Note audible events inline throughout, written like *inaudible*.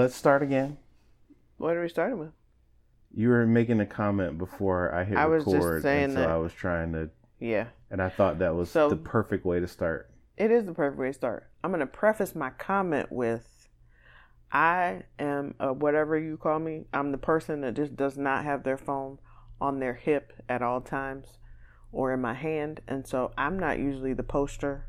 Let's start again. What are we starting with? You were making a comment before I hit I was just record, saying and so that- I was trying to, Yeah, and I thought that was So- the perfect way to start. it is the perfect way to start. I'm going to preface my comment with I am, uh, whatever you call me, I'm the person that just does not have their phone on their hip at all times or in my hand. And so I'm not usually the poster,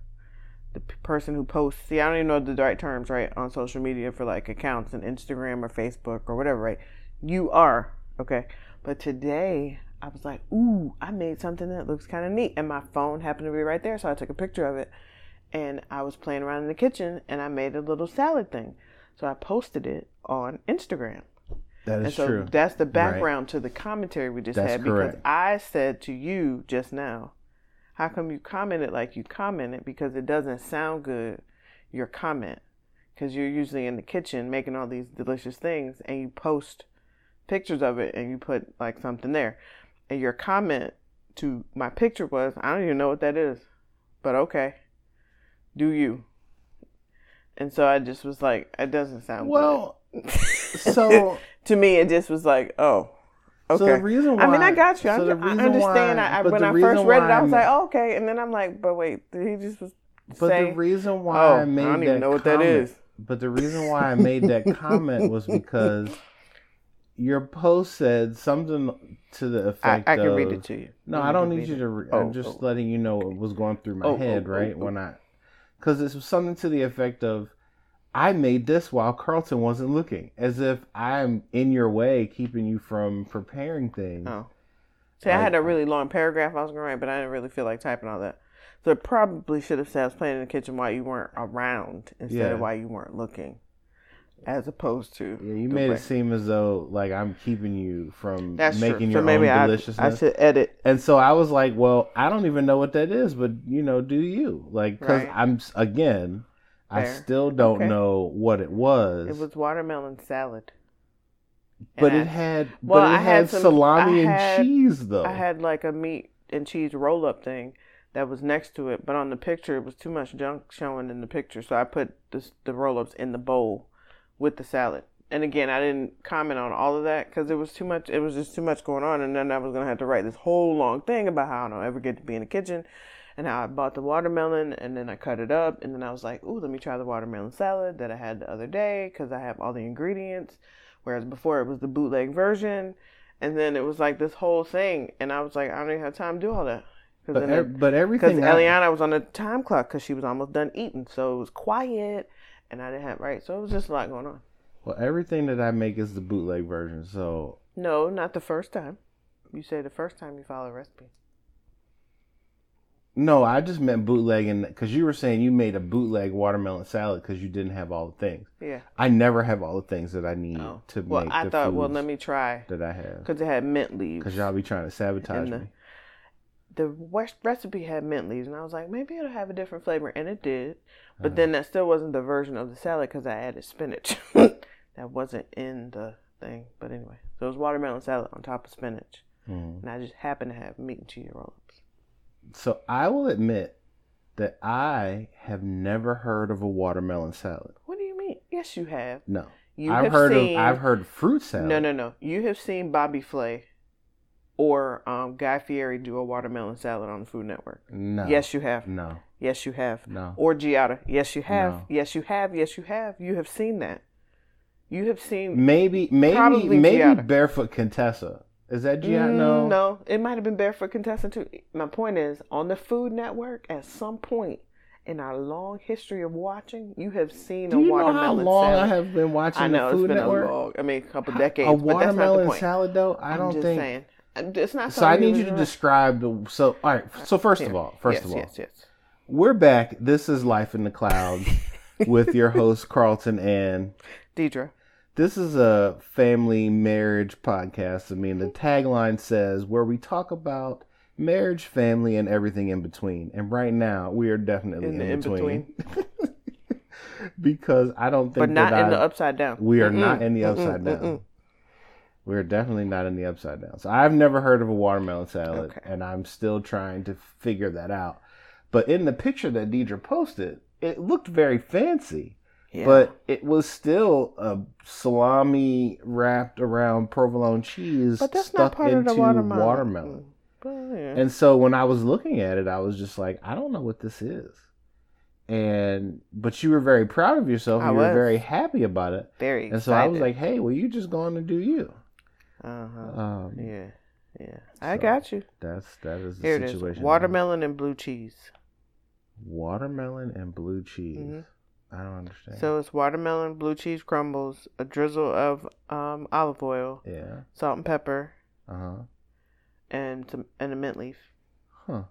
the p- person who posts. See, I don't even know the right terms, right, on social media for like accounts and Instagram or Facebook or whatever, right? You are, okay? But today, I was like, ooh, I made something that looks kind of neat. And my phone happened to be right there. So I took a picture of it. And I was playing around in the kitchen and I made a little salad thing. So I posted it on Instagram. That And so true. that's the background to the commentary we just That's had because correct. I said to you just now, how come you commented like you commented? Because it doesn't sound good, your comment. Because you're usually in the kitchen making all these delicious things and you post pictures of it and you put like something there. And your comment to my picture was, I don't even know what that is, but okay, do you. And so I just was like, it doesn't sound well, *laughs* so to me, it just was like, oh, okay. so the reason why I mean, I got you. so I, I understand. why- I, I, when I first read it, I was like, oh, okay. And then I'm like, but wait, he just was But saying, the reason why oh, I made I don't that even know what that comment- is. But the reason why I made that *laughs* comment was because your post said something to the I, effect I can of, read it to you. No, You I don't need you to. Re- Oh, I'm just oh. letting you know what was going through my Oh, head, oh, right? oh, When oh. I, because it was something to the effect of, I made this while Carlton wasn't looking, as if I'm in your way, keeping you from preparing things. Oh. See, I had a really long paragraph I was going to write, but I didn't really feel like typing all that. So it probably should have said I was playing in the kitchen while you weren't around instead Yeah. of while you weren't looking, as opposed to. Yeah, you made way- it seem as though like I'm keeping you from That's making true. your so maybe own I, deliciousness. I should edit. And so I was like, well, I don't even know what that is, but you know, do you? Like, because Right. I'm again, I Fair. still don't Okay. know what it was. It was watermelon salad. but And it had, Well, but it I had, had some- salami I and had- cheese though. I had like a meat and cheese roll up thing that was next to it, but on the picture it was too much junk showing in the picture, so I put this, the roll ups in the bowl with the salad. And again, I didn't comment on all of that because it was too much. It was just too much going on, and then I was gonna have to write this whole long thing about how I don't ever get to be in the kitchen, and how I bought the watermelon, and then I cut it up, and then I was like, "Ooh, let me try the watermelon salad that I had the other day because I have all the ingredients." Whereas before it was the bootleg version, and then it was like this whole thing, and I was like, I don't even have time to do all that. but, Because ev- but everything. I- Eliana was on the time clock because she was almost done eating, so it was quiet, and I didn't have right, so it was just a lot going on. well, everything that I make is the bootleg version. So No, not the first time. You say the first time you follow a recipe. No, I just meant bootlegging because you were saying you made a bootleg watermelon salad because you didn't have all the things. Yeah. I never have all the things that I need Oh. to Well, make I the thought, well, let me try that I have because it had mint leaves. because y'all be trying to sabotage the- me. the recipe had mint leaves, and I was like, maybe it'll have a different flavor, and it did. But Uh-huh. then that still wasn't the version of the salad because I added spinach. *laughs* that wasn't in the thing. But anyway, so it was watermelon salad on top of spinach, Mm. and I just happened to have meat and cheese roll-ups. So I will admit that I have never heard of a watermelon salad. What do you mean? Yes, you have. No, You I've have heard seen, of I've heard fruit salad. No, no, no. You have seen Bobby Flay or um, Guy Fieri do a watermelon salad on the Food Network. no. Yes, you have. No, Yes, you have. no. Or Giada. Yes, you have. No. Yes, you have. Yes, you have. You have seen that. You have seen. Maybe, maybe, maybe Giada. Barefoot Contessa. Is that Giada? Mm, no. no, it might have been Barefoot Contessa too. My point is, on the Food Network, at some point in our long history of watching, you have seen Do a you know how long salad. I have been watching I know the it's Food been Network? a long. I mean, a couple A decades. but that's not the watermelon salad, though. I don't. I'm just think. saying. It's not. So I need you to describe the. So all right. So first of all, first yes, of all, yes, yes. we're back. This is Life in the Clouds *laughs* with your host Carlton and Deidre. This is a family marriage podcast. I mean, the tagline says where we talk about marriage, family, and everything in between. And right now, we are definitely In in, in between. *laughs* because I don't think But not in I, the upside down. we are Mm-mm, not in the mm-mm, upside down. mm-mm. We're definitely not in the upside down. So I've never heard of a watermelon salad, Okay. and I'm still trying to figure that out. But in the picture that Deidre posted, it looked very fancy. Yeah. but it was still a salami wrapped around provolone cheese But that's stuck not part of into the watermelon. watermelon. But, yeah. And so when I was looking at it, I was just like, I don't know what this is. And but you were very proud of yourself. I and you were was. very happy about it. very And excited. so I was like, hey, well, you just going to do you. uh-huh. Um, yeah, yeah. I so- got you. That's that is the Here it is. situation. Watermelon and blue cheese. watermelon and blue cheese. Mhm. I don't understand. So it's watermelon, blue cheese crumbles, a drizzle of um, olive oil, yeah. salt and pepper, Uh huh. and some and a mint leaf. Huh.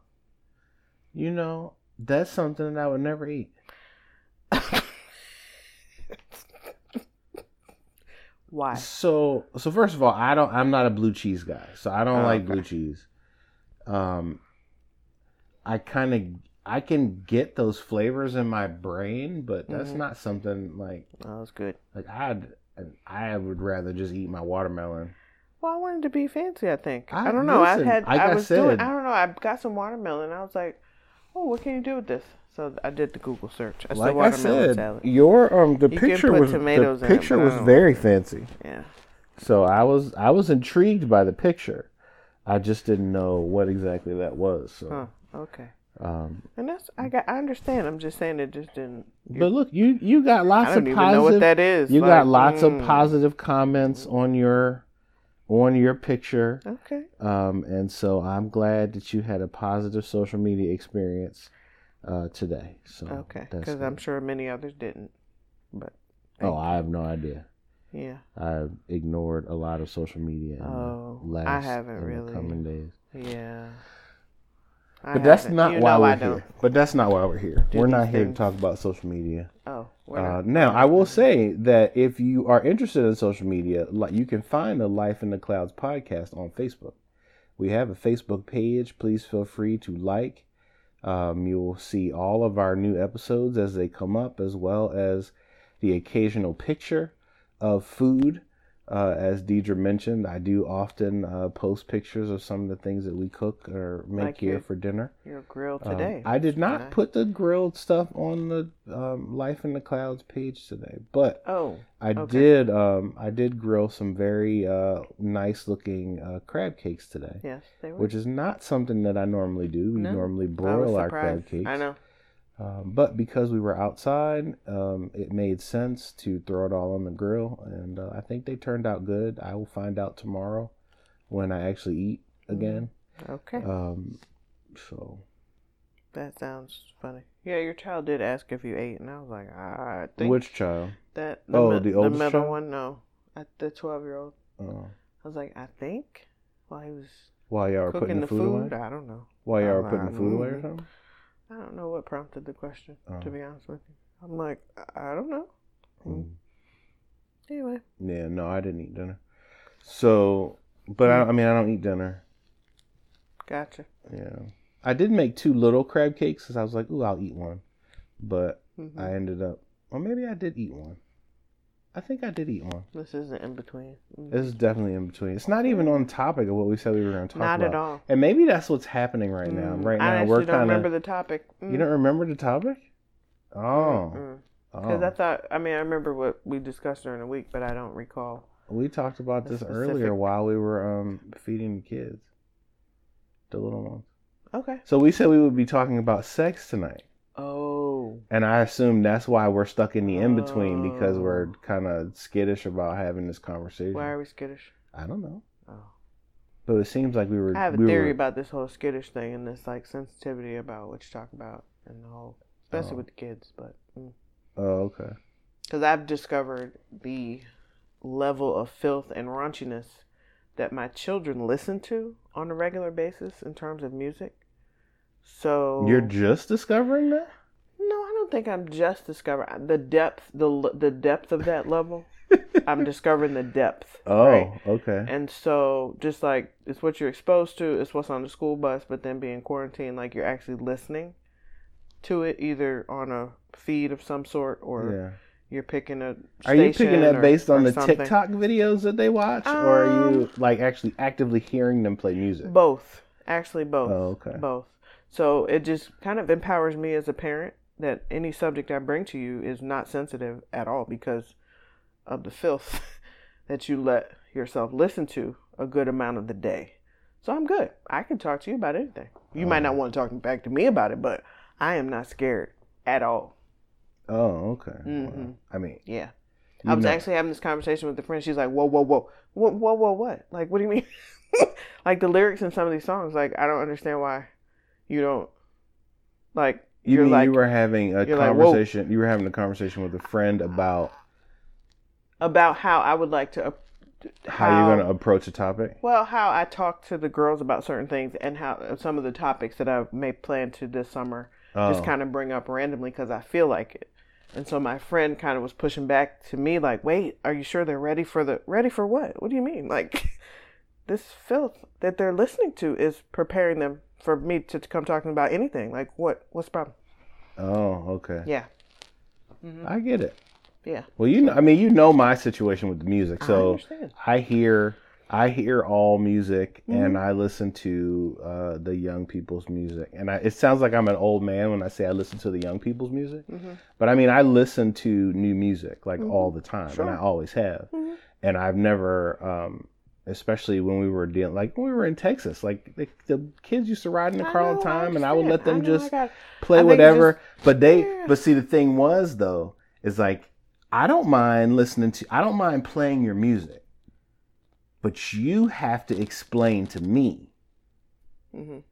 You know, that's something that I would never eat. *laughs* Why? So, so first of all, I don't. I'm not a blue cheese guy, so I don't Oh, like okay. blue cheese. Um, I kind of I can get those flavors in my brain, but that's Mhm. not something like That was good. like I'd I would rather just eat my watermelon. Well, I wanted to be fancy. I think. I, I- don't know. listen, I had. like I I was doing. I don't know. I got some watermelon. I was like, "Oh, what can you do with this?" So I did the Google search. I said like I watermelon said, salad. your um the You picture was the picture was very fancy. Yeah. So I was I was intrigued by the picture. I just didn't know what exactly that was. So, Huh. Okay. Um, And that's I got. I understand. I'm just saying it just didn't. but look, you you got lots I don't of even positive. know what that is. you Like, got lots of mm, positive comments on your on your picture, Okay. um, and so I'm glad that you had a positive social media experience uh, today. So Okay. Because I'm sure many others didn't. But. Oh, I have no idea. Yeah. I ignored a lot of social media in Oh, the last I haven't really. coming days. Yeah. But that's not you why we're here. But that's not why we're here. do we're not here to talk about social media. Oh. we're Uh, now, I will say that if you are interested in social media, like you can find the Life in the Clouds podcast on Facebook. We have a Facebook page. Please feel free to like. Um, you will see all of our new episodes as they come up, as well as the occasional picture of food. Uh, as Deidre mentioned, I do often uh, post pictures of some of the things that we cook or make Like here your- for dinner. Your grill Um, today. I did not Nice. put the grilled stuff on the um, Life in the Clouds page today, but Oh. I Okay. did. Um, I did grill some very uh, nice looking uh, crab cakes today, Yes. They were. which is not something that I normally do. We No, normally broil our crab cakes. I know. Um, but because we were outside, um, it made sense to throw it all on the grill, and uh, I think they turned out good. I will find out tomorrow when I actually eat again. Okay. Um, so that sounds funny. Yeah, your child did ask if you ate, and I was like, I think which child? that. Oh, mi- the oldest middle child? one. No, I, the twelve-year-old. Uh, I was like, I think. While he was while y'all were putting the the food, food, away? I don't know. While y'all were putting the food away or mm. something? I don't know what prompted the question. Oh. To be honest with you, I'm like, I don't know. Mm. Mm. Anyway, Yeah, no, I didn't eat dinner. So, but I, I mean, I don't eat dinner. gotcha. Yeah, I did make two little crab cakes because I was like, ooh, I'll eat one. But Mhm. I ended up, or maybe I did eat one. I think I did eat one. This isn't in between. Mm. This is definitely in between. It's not even on topic of what we said we were going to talk Not about. Not at all. And maybe that's what's happening right now. Mm, Right I now, actually we're don't kind remember of. the topic. You don't remember the topic? Oh, Because oh. I thought, I mean, I remember what we discussed during the week, but I don't recall. We talked about this specific- earlier while we were um feeding the kids, the little ones. Okay. So we said we would be talking about sex tonight, Oh. Oh. and I assume that's why we're stuck in the in between because we're Oh. kind of skittish about having this conversation. Why are we skittish? I don't know, Oh. but it seems like we were. I have a we theory were- about this whole skittish thing and this like sensitivity about what you talk about and the whole, especially Oh. with the kids. But mm. Oh, okay. because I've discovered the level of filth and raunchiness that my children listen to on a regular basis in terms of music. So You're just discovering that. No, I don't think I'm just discovering the depth, the the depth of that level. *laughs* I'm discovering the depth. Oh, right? okay. And so, just like it's what you're exposed to, it's what's on the school bus, but then being quarantined, like you're actually listening to it either on a feed of some sort or yeah. you're picking a. Are you picking that or- based on the something. TikTok videos that they watch, or are you Um, like actually actively hearing them play music? Both, actually, both. Oh, okay. Both. So it just kind of empowers me as a parent that any subject I bring to you is not sensitive at all because of the filth *laughs* that you let yourself listen to a good amount of the day. So I'm good. I can talk to you about anything. You might not want to talk back to me about it, but I am not scared at all. Oh, okay. Mhm. Well, I mean, Yeah. I was know- actually having this conversation with a friend. She's like, "Whoa, whoa, whoa, whoa, whoa, whoa, what? Like, what do you mean? *laughs* like the lyrics in some of these songs, like I don't understand why you don't like. You you're mean like you were having a you're like, conversation? you were having a conversation with a friend about about how I would like to. ap- how, you're going to approach a topic. Well, how I talk to the girls about certain things and how uh, some of the topics that I may plan to this summer Oh, just kind of bring up randomly because I feel like it. And so my friend kind of was pushing back to me like, "Wait, are you sure they're ready for the ready for what? What do you mean? *laughs* Like this filth that they're listening to is preparing them for me to, to come talking about anything. Like what? What's the problem? oh, okay. Yeah, I get it. yeah. Well, you know, I mean, you know my situation with the music, so understand. I hear, I hear all music, Mm-hmm. and I listen to uh, the young people's music, and I, it sounds like I'm an old man when I say I listen to the young people's music, Mm-hmm. but I mean I listen to new music like all the time, Sure. and I always have, Mhm. and I've never. Um, Especially when we were dealing, like when we were in Texas, like the, the kids used to ride in the car all the time, and I would let them I I just got- play I whatever. but they, Yeah. but see, the thing was though, is like I don't mind listening to, I don't mind playing your music, but you have to explain to me Mhm.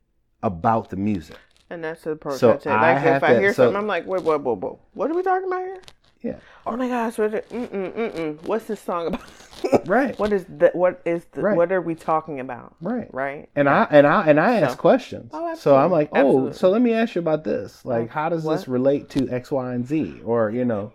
about the music. And that's the approach So I take. Like have if I to- hear so- something, I'm like, wait, whoa, whoa, whoa. What are we talking about here? Yeah, Oh my gosh, what is, mm-mm, mm-mm. what's this song about? *laughs* right, What is the what is the Right. what are we talking about? right. Right? And I and I and I ask So- questions. Oh, absolutely. so I'm like, oh, Absolutely. so let me ask you about this. Like, how does this relate to X, Y, and Z? Or you know,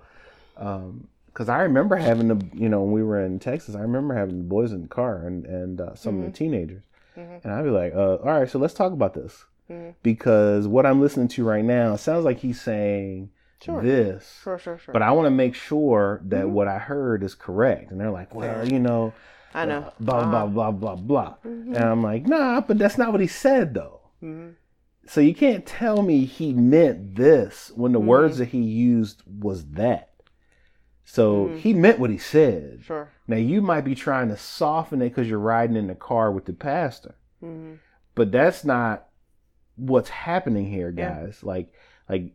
because I remember having the, you know, when we were in Texas, I remember having the boys in the car and and uh, some Mm-hmm. of the teenagers, and I'd be like, uh, all right, so let's talk about this Mm-hmm. because what I'm listening to right now sounds like he's saying Sure. this, Sure, sure, sure. but I want to make sure that what I heard is correct. And they're like, well, you know, I know. uh, blah blah Uh-huh. blah blah blah. And I'm like, nah, but that's not what he said though. Mhm. So you can't tell me he meant this when the Mm-hmm. words that he used was that. So Mm-hmm. he meant what he said. Sure. Now you might be trying to soften it because you're riding in the car with the pastor, Mhm. but that's not what's happening here, Yeah. guys. Like, like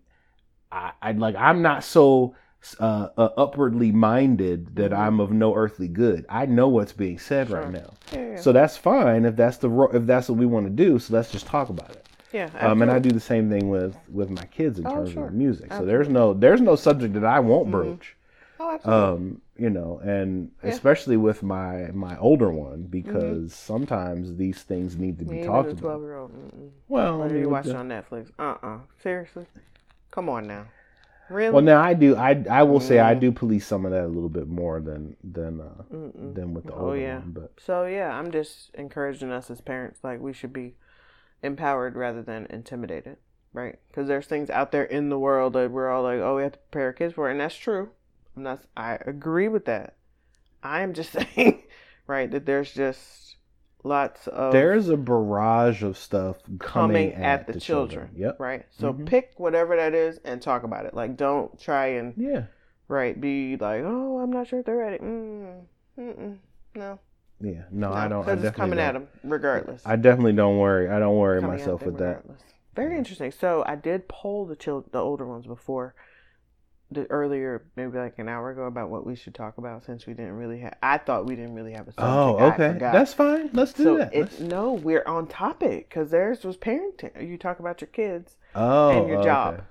I, I like I'm not so uh, uh, upwardly minded that I'm of no earthly good. I know what's being said right Mm-hmm. Now. Yeah, yeah. So that's fine if that's the ro- if that's what we want to do. So let's just talk about it. yeah. Um, and I do the same thing with with my kids in Oh, terms sure. of music. So there's no there's no subject that I won't broach. Oh, absolutely. Um, you know, and Yeah. especially with my my older one because sometimes these things need to be talked about. old. Well, I mean, you watching the- on Netflix? Uh uh Seriously? Come on now. Really? well, now I do. I I will say I Mm. do police some of that a little bit more than than uh, Mm-mm. than with the Oh, older yeah. one. But So yeah, I'm just encouraging us as parents, like we should be empowered rather than intimidated, right? Because there's things out there in the world that we're all like, oh, we have to prepare our kids for, it. and that's true. I'm not. I agree with that. I am just *laughs* saying, right, that there's just lots of there's a barrage of stuff coming, coming at, the, children, Yep. right? So Mhm. pick whatever that is and talk about it. Like, don't try and Yeah. right be like, oh, I'm not sure if they're ready. Mm, mm-mm, no, Yeah. No, no, I don't. I because it's coming don't. at them regardless. I definitely don't worry. I don't worry coming myself with that. regardless. Very interesting. So I did poll the chil- the older ones before the earlier, maybe like an hour ago, about what we should talk about since we didn't really have. I thought we didn't really have a subject. Oh, okay. That's fine. Let's do so that. it, Let's- no, we're on topic because theirs was parenting. You talk about your kids oh, and your job.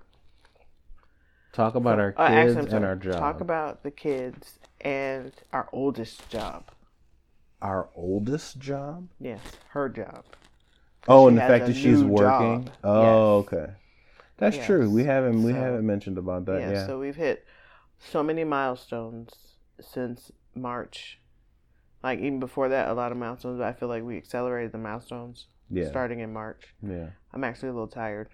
Talk about our Uh, kids and our job. Talk about the kids and our oldest job. our oldest job. Yes, her job. Oh, and the fact that she's working. job. Oh, Yes. okay. That's true. We haven't we So- haven't mentioned about that. yeah, Yeah. so we've hit so many milestones since March. Like even before that, a lot of milestones. But I feel like we accelerated the milestones yeah. starting in March. Yeah. I'm actually a little tired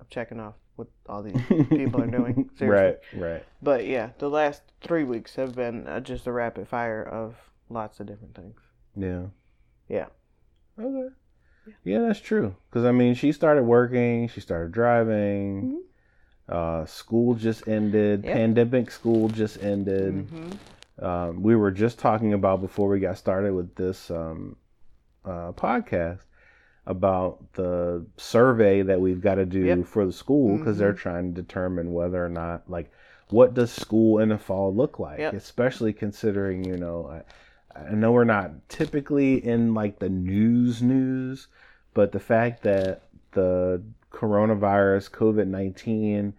of checking off what all these *laughs* people are doing. Seriously. right. Right. But yeah, the last three weeks have been uh, just a rapid fire of lots of different things. Yeah. Yeah. Okay. Yeah, that's true. Because I mean, she started working. She started driving. Uh, school just ended. Yep. Pandemic school just ended. hmm Um, we were just talking about before we got started with this um, uh, podcast about the survey that we've got to do Yep. for the school because they're Mhm. trying to determine whether or not like what does school in the fall look like Yep. especially considering you know I, I know we're not typically in like the news news but the fact that the coronavirus covid-19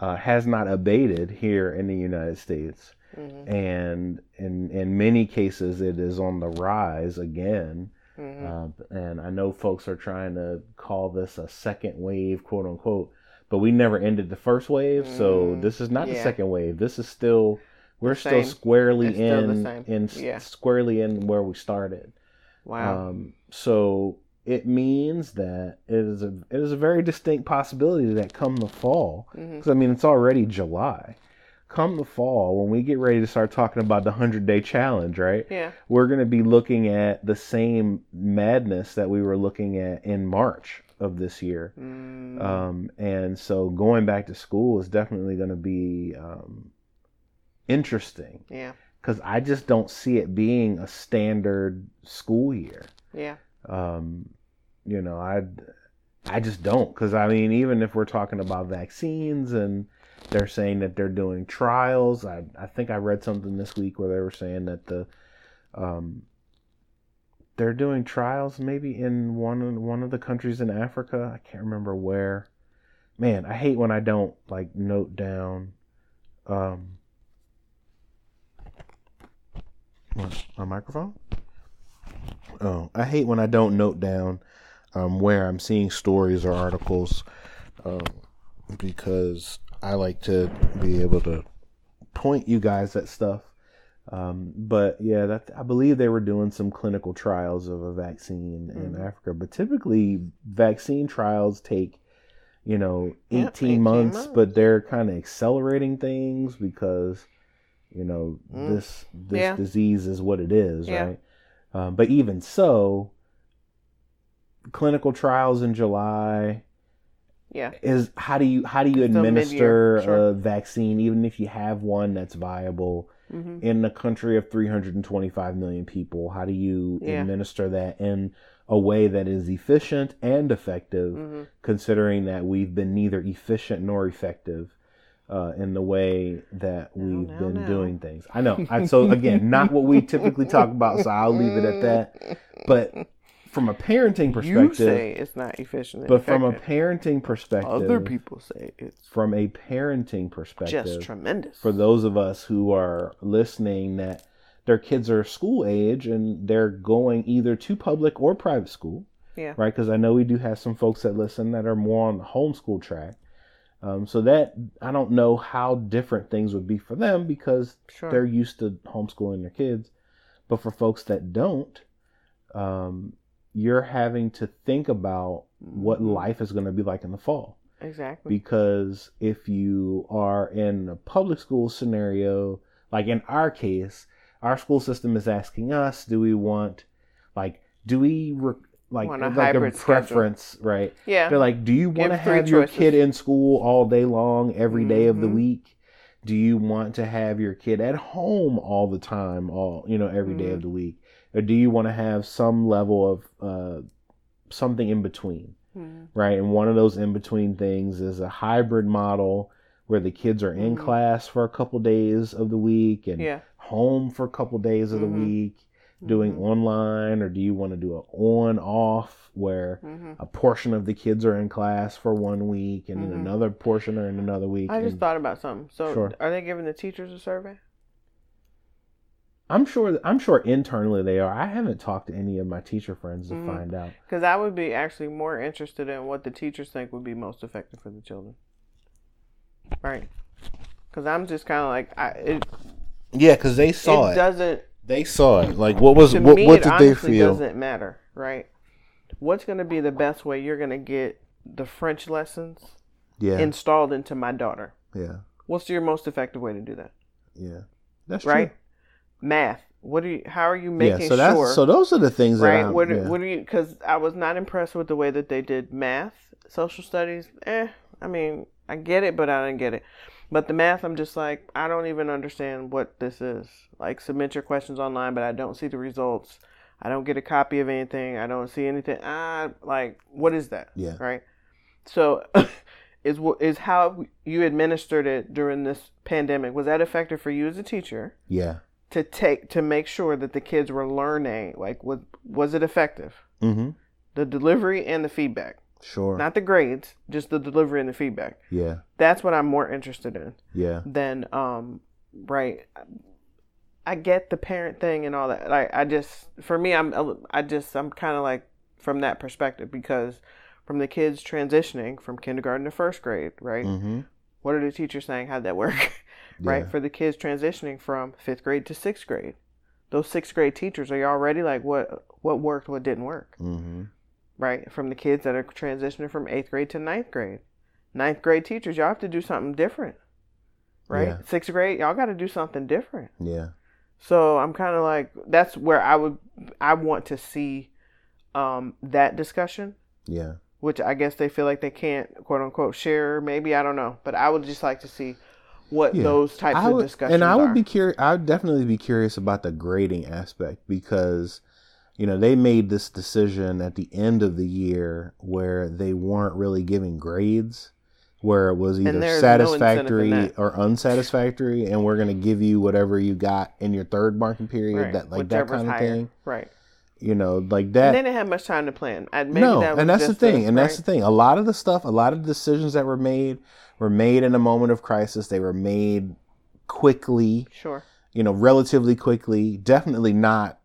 uh, has not abated here in the united states. Hmm and in in many cases it is on the rise again. Hmm uh, and I know folks are trying to call this a second wave, quote unquote, but we never ended the first wave, so Mm, this is not the second wave. This is still we're still squarely It's in same. in Yeah. squarely in where we started. wow. Um, so it means that it is a it is a very distinct possibility that come the fall, because I mean it's already July. Come the fall, when we get ready to start talking about the hundred day challenge, right? Yeah. we're going to be looking at the same madness that we were looking at in March of this year. Mm. Um, and so going back to school is definitely going to be um, interesting yeah. because I just don't see it being a standard school year. Yeah. Um, you know, I I just don't because I mean, even if we're talking about vaccines and they're saying that they're doing trials, I I think I read something this week where they were saying that the um they're doing trials maybe in one of one of the countries in Africa. I can't remember where. Man, I hate when I don't like note down um what, my microphone. Oh, I hate when I don't note down um, where I'm seeing stories or articles um, because I like to be able to point you guys at stuff. Um, but yeah, that I believe they were doing some clinical trials of a vaccine in Mhm. Africa. But typically, vaccine trials take you know 18, Yep, 18 months, months. but they're kind of accelerating things because you know Mm. this this Yeah. disease is what it is, Yeah. right? Um, but even so, clinical trials in July Yeah. is how do you how do you still administer sure. a vaccine even if you have one that's viable hmm in a country of 325 million people? How do you Yeah. administer that in a way that is efficient and effective? hmm considering that we've been neither efficient nor effective uh, in the way that we've no, been no. doing things. I know. I, so again, not what we typically talk about, so I'll leave it at that. But from a parenting perspective, You say it's not efficient. but from a parenting perspective, other people say it's from a parenting perspective, just tremendous. for those of us who are listening that their kids are school age and they're going either to public or private school Yeah. right because i know we do have some folks that listen that are more on the homeschool track um, so that i don't know how different things would be for them because Sure. they're used to homeschooling their kids but for folks that don't um, you're having to think about what Mhm. life is going to be like in the fall Exactly. because if you are in a public school scenario, like in our case, our school system is asking us, do we want, like, do we re- like like a hybrid schedule. preference, right? yeah. They're like, do you want to have your choices. kid in school all day long, every day of the Mhm. week? Do you want to have your kid at home all the time, all you know, every day Mm-hmm. of the week, or do you want to have some level of uh, something in between? Mhm. right? And one of those in between things is a hybrid model where the kids are in Mhm. class for a couple days of the week and Yeah. home for a couple days of the week doing Mhm. online, or do you want to do an on off where Mhm. a portion of the kids are in class for one week and then Mhm. another portion are in another week? I just and thought about something. So, Sure. are they giving the teachers a survey? I'm sure I'm sure internally they are. I haven't talked to any of my teacher friends to Mhm. find out. Because I would be actually more interested in what the teachers think would be most effective for the children. Right. Because I'm just kind of like, I, it, Yeah, because they saw it doesn't, They saw it. Like, what was to what? me, What did they feel? doesn't matter, right? What's going to be the best way you're going to get the French lessons Yeah, installed into my daughter? yeah, What's your most effective way to do that? yeah. That's right? true. Math. What do you? How are you Yeah, making so that's sure? so those are the things right? I'm, What, yeah. what do you? Because I was not impressed with the way that they did math, social studies. Eh, I mean, I get it, but I didn't get it. But the math, I'm just like, I don't even understand what this is. Like, submit your questions online, but I don't see the results. I don't get a copy of anything. I don't see anything. Ah, like, what is that? Yeah. Right. So, *laughs* is is how you administered it during this pandemic? Was that effective for you as a teacher? Yeah. To take to make sure that the kids were learning, like, was was it effective? Mm-hmm. The delivery and the feedback. Sure. Not the grades, just the delivery and the feedback. yeah. That's what I'm more interested in Yeah. than um right. I get the parent thing and all that. Like I just for me I'm I just I'm kind of like from that perspective because from the kids transitioning from kindergarten to first grade, right? Mm-hmm. What are the teachers saying? How'd that work? *laughs* right? Yeah. For the kids transitioning from fifth grade to sixth grade. Those sixth grade teachers are already like what what worked, what didn't work? Mm-hmm. Right? From the kids that are transitioning from eighth grade to ninth grade. Ninth grade teachers, y'all have to do something different, right? Yeah. Sixth grade, y'all got to do something different. Yeah. So I'm kind of like, that's where I would, I want to see um, that discussion, Yeah. which I guess they feel like they can't, quote unquote, share. Maybe I don't know, but I would just like to see what Yeah. those types I of discussions and I would are. be curious. I would definitely be curious about the grading aspect because, you know, they made this decision at the end of the year where they weren't really giving grades, where it was either there's no satisfactory or unsatisfactory, and we're going to give you whatever you got in your third marking period, right. that like that kind of higher. thing. right? You know, like And that. they didn't have much time to plan. No, that was and that's the thing, and that's the thing. A lot of the stuff, a lot of the decisions that were made were made in a moment of crisis. They were made quickly Sure. you know, relatively quickly. Definitely not,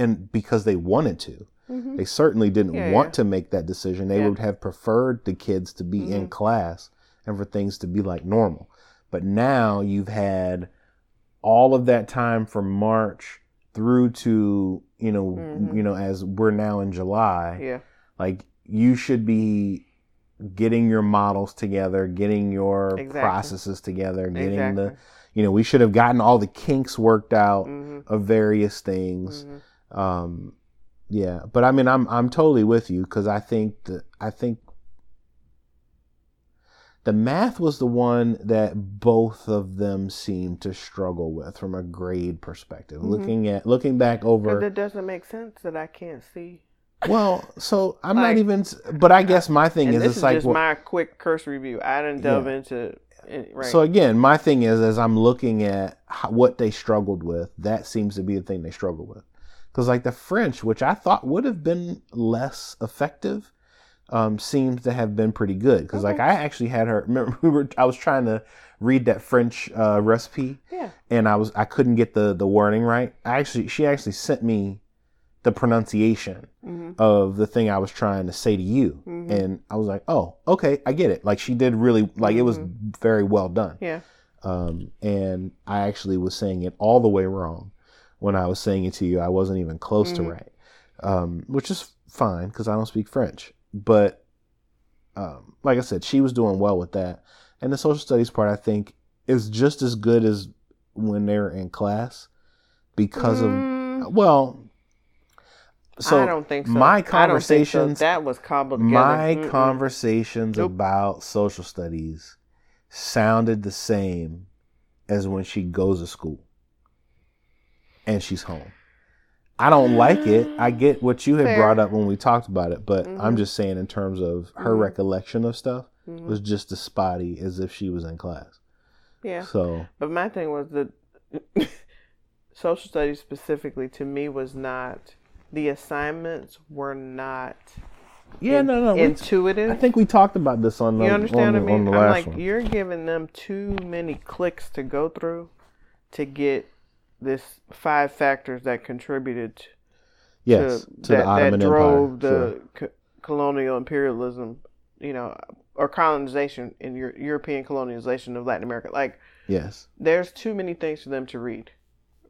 and because they wanted to. hmm They certainly didn't Yeah, want yeah. to make that decision. They Yeah. would have preferred the kids to be in Mhm. class and for things to be like normal. But now you've had all of that time from March through to you know Mhm. you know as we're now in July Yeah. like you should be getting your models together getting your Exactly. processes together getting Exactly. the you know we should have gotten all the kinks worked out hmm of various things hmm um yeah but i mean i'm i'm totally with you because i think that i think the math was the one that both of them seemed to struggle with from a grade perspective Mhm. looking at looking back over it doesn't make sense that I can't see. well so *laughs* i'm not even but i guess my thing is this it's is like just well- my quick cursory review. I didn't delve Yeah. into. Right. So again, my thing is, as I'm looking at how, what they struggled with, that seems to be the thing they struggle with. Because like the French, which I thought would have been less effective, um, seems to have been pretty good. Because like I actually had her. Remember, *laughs* we were. I was trying to read that French uh, recipe, yeah. and I was I couldn't get the the wording right. I actually, she actually sent me the pronunciation hmm of the thing I was trying to say to you, Mhm. and I was like, oh, okay, I get it. Like she did really like it was Mhm. very well done Yeah. um, and I actually was saying it all the way wrong when I was saying it to you. I wasn't even close Mhm. to right, um, which is fine because I don't speak French. But um, like I said, she was doing well with that, and the social studies part I think is just as good as when they're in class because Mm, of well. So I don't think so. my I so. conversations- That was cobbled together. my Mm-mm. conversations Nope. about social studies sounded the same as when she goes to school and she's home. I don't like it. I get what you had Fair. brought up when we talked about it, but I'm Mhm. just saying in terms of her Mhm. recollection of stuff Mhm. was just as spotty as if she was in class. Yeah. So But my thing was that *laughs* social studies specifically to me was not the assignments were not yeah, in- no, no. intuitive. I think we talked about this on the you understand on what I mean? I'm like, one. you're giving them too many clicks to go through to get this five factors that contributed Yes, to, to that, the Ottoman that drove Empire. Sure. the co- colonial imperialism, you know, or colonization in your European colonization of Latin America. Like, Yes. there's too many things for them to read,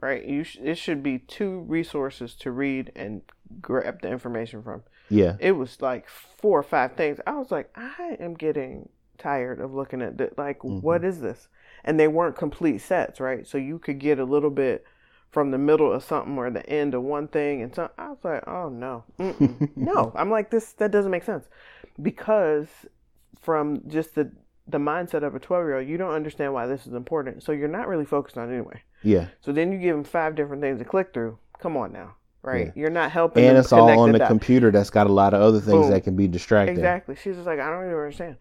right? You sh- it should be two resources to read and grab the information from. Yeah. It was like four or five things. I was like, I am getting tired of looking at that. Like, Mhm. what is this? And they weren't complete sets, right? So you could get a little bit from the middle of something or the end of one thing, and so I was like, oh no, Mm-mm. *laughs* no. I'm like this. That doesn't make sense because from just the the mindset of a 12 year old, you don't understand why this is important. So you're not really focused on it anyway. Yeah. So then you give them five different things to click through. Come on now. Right. Yeah. You're not helping. And it's all on the, the computer that's got a lot of other things Boom. that can be distracting. Exactly. She's just like, I don't even understand.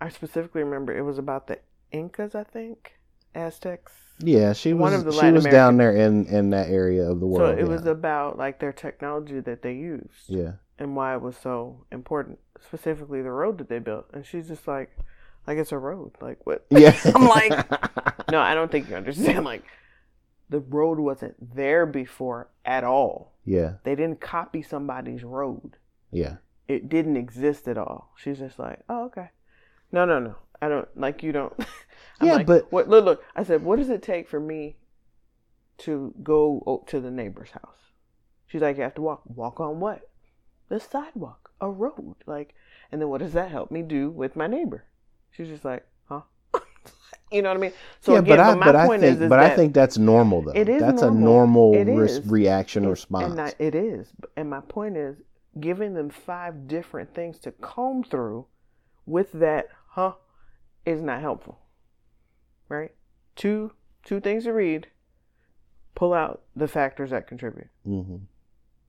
I specifically remember it was about the Incas, I think, Aztecs. Yeah, she was. One of the she Latin was American. down there in in that area of the world. So it yeah. was about like their technology that they used. Yeah. And why it was so important, specifically the road that they built. And she's just like, like it's a road. Like what? *laughs* Yeah. *laughs* I'm like, no, I don't think you understand. *laughs* Like, the road wasn't there before at all. Yeah. They didn't copy somebody's road. Yeah. It didn't exist at all. She's just like, oh, okay. No, no, no. I don't like you don't. Yeah, like, but what? Look, look. I said, what does it take for me to go to the neighbor's house? She's like, you have to walk. Walk on what? The sidewalk, a road. Like, and then what does that help me do with my neighbor? She's just like, huh? *laughs* you know what I mean? So yeah, again, but, I, but, but I think, is, is but I think that's normal though. It is that's normal. a normal re- reaction or response. And I, it is. And my point is, giving them five different things to comb through with that, huh, is not helpful. Right? Two two things to read. Pull out the factors that contribute. Mm-hmm.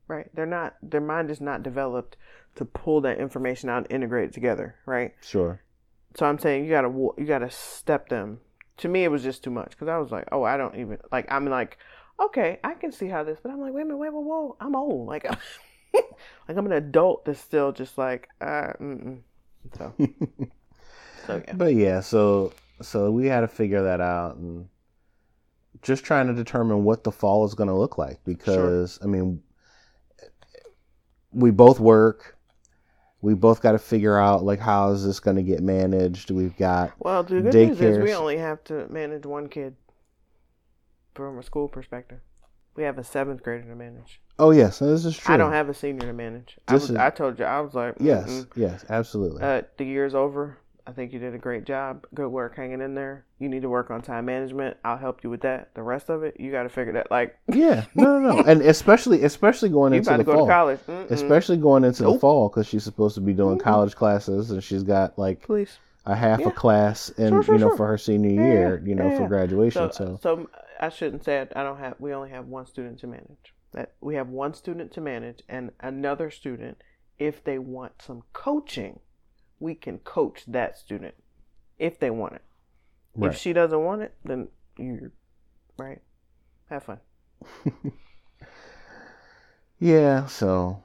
Right? They're not. Their mind is not developed to pull that information out and integrate it together. Right? Sure. So I'm saying you gotta you gotta step them. To me, it was just too much because I was like, oh, I don't even like. I'm like, okay, I can see how this, but I'm like, wait a minute, wait, whoa, whoa, I'm old. Like, *laughs* like I'm an adult that's still just like, uh, mm-mm. so. *laughs* so yeah. But yeah, so so we had to figure that out and just trying to determine what the fall is going to look like because sure. I mean, we both work we both got to figure out like how is this going to get managed. We've got well, the good news is we only have to manage one kid from a school perspective. We have a seventh grader to manage. Oh yes, this is true. I don't have a senior to manage. I, was, is, I told you I was like, yes, mm yes, absolutely. Uh, the year's over. I think you did a great job. Good work hanging in there. You need to work on time management. I'll help you with that. The rest of it, you got to figure that. Like, *laughs* yeah, no, no, no, *laughs* and especially, especially going into the fall. college, especially going into nope. the fall because she's supposed to be doing mm-hmm. college classes and she's got like Please. a half yeah. a class and sure, sure, you know sure. for her senior yeah, year, you know, yeah, for graduation. So, so, so I shouldn't say it. I don't have. We only have one student to manage. That we have one student to manage and another student. If they want some coaching, we can coach that student if they want it. Right. If she doesn't want it, then you right. Have fun. *laughs* yeah, so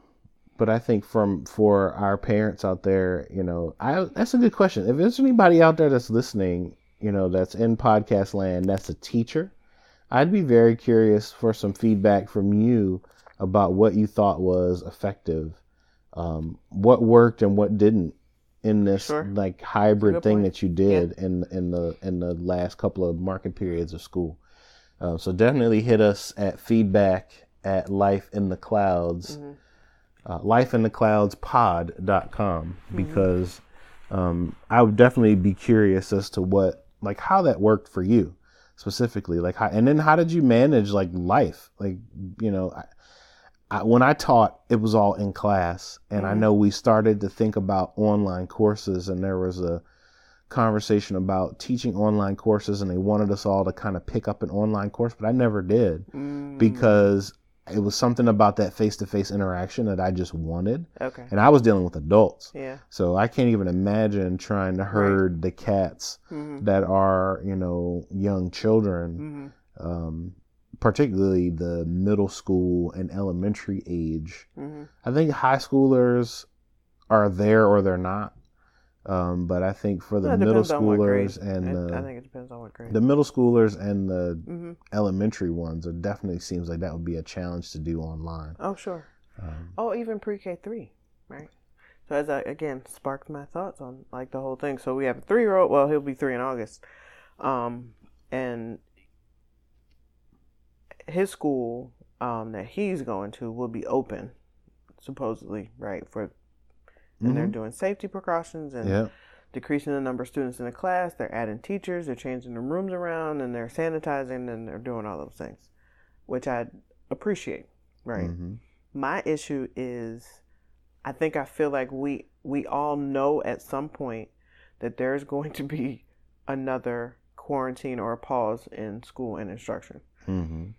but I think from for our parents out there, you know, I that's a good question. If there's anybody out there that's listening, you know, that's in podcast land, that's a teacher, I'd be very curious for some feedback from you about what you thought was effective, um, what worked and what didn't in this sure. like hybrid thing point. that you did yeah. in in the in the last couple of marking periods of school. Uh, so definitely hit us at feedback at life in the clouds, mm-hmm. uh, life in the clouds pod.com mm-hmm. because um, I would definitely be curious as to what like how that worked for you specifically like how, and then how did you manage like life like you know I, I, when I taught, it was all in class, and mm-hmm. I know we started to think about online courses, and there was a conversation about teaching online courses, and they wanted us all to kind of pick up an online course, but I never did mm-hmm. because it was something about that face-to-face interaction that I just wanted. Okay. And I was dealing with adults. Yeah. So I can't even imagine trying to herd right. the cats mm-hmm. that are, you know, young children. Mm-hmm. Um, particularly the middle school and elementary age. Mm-hmm. I think high schoolers are there or they're not. Um, but I think for the middle schoolers and the, I think it depends on what grade. The middle schoolers and the mm-hmm. elementary ones, it definitely seems like that would be a challenge to do online. Oh sure. Um, oh, even pre K three, right? So as I again sparked my thoughts on like the whole thing. So we have a three year old. Well, he'll be three in August, um, and his school um, that he's going to will be open, supposedly, right? For and mm-hmm. they're doing safety precautions and yeah. decreasing the number of students in the class. They're adding teachers. They're changing the rooms around, and they're sanitizing, and they're doing all those things, which I appreciate. Right. Mm-hmm. My issue is, I think I feel like we we all know at some point that there's going to be another quarantine or a pause in school and instruction. Mm-hmm.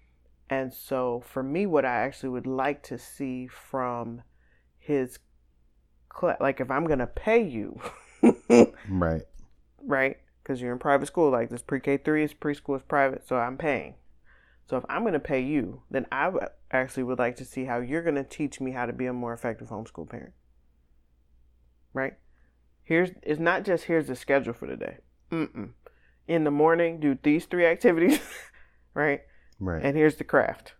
And so for me, what I actually would like to see from his class, like if I'm going to pay you, *laughs* Right. right? Because you're in private school, like this pre K three is preschool is private, so I'm paying. So if I'm going to pay you, then I w- actually would like to see how you're going to teach me how to be a more effective homeschool parent. Right? Here's it's not just here's the schedule for the day. Mm-mm. In the morning, do these three activities, *laughs* right? Right. And here's the craft.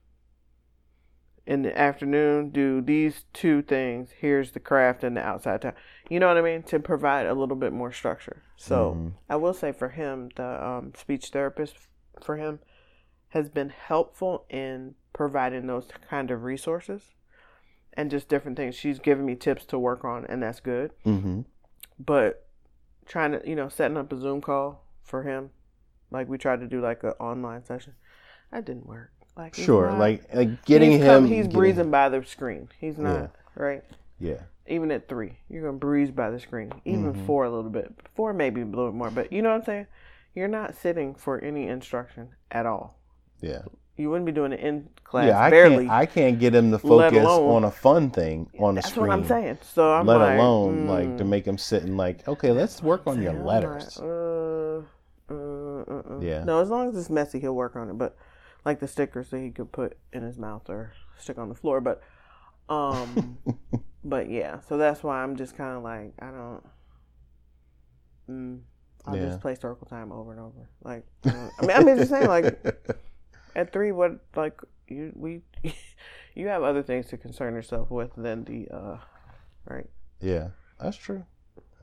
In the afternoon, do these two things. Here's the craft and the outside time. You know what I mean? To provide a little bit more structure. So Mhm. I will say for him, the um, speech therapist for him has been helpful in providing those kind of resources and just different things. She's given me tips to work on, and that's good. mm-hmm. But trying to, you know, setting up a Zoom call for him, like we tried to do like an online session, that didn't work. Like Sure. not- Like like getting he's him. come- he's getting- breezing by the screen. He's not Yeah. right. Yeah. Even at three, you're gonna breeze by the screen. Even Mhm. four, a little bit. Four, maybe a little more. But you know what I'm saying? You're not sitting for any instruction at all. Yeah. You wouldn't be doing it in class. yeah. I barely. can't. I can't get him to focus alone- on a fun thing on the screen. That's what I'm saying. So I'm let like, alone like to mm. make him sit and like, okay, let's work on your letters. like, uh, uh, uh, uh. Yeah. No, as long as it's messy, he'll work on it. But like the stickers that he could put in his mouth or stick on the floor. But um, *laughs* but yeah. So that's why I'm just kind of like I don't. Mm, I'll Yeah. just play circle time over and over. Like I mean, I mean, just saying like *laughs* at three, what like you we *laughs* you have other things to concern yourself with than the uh right yeah, that's true.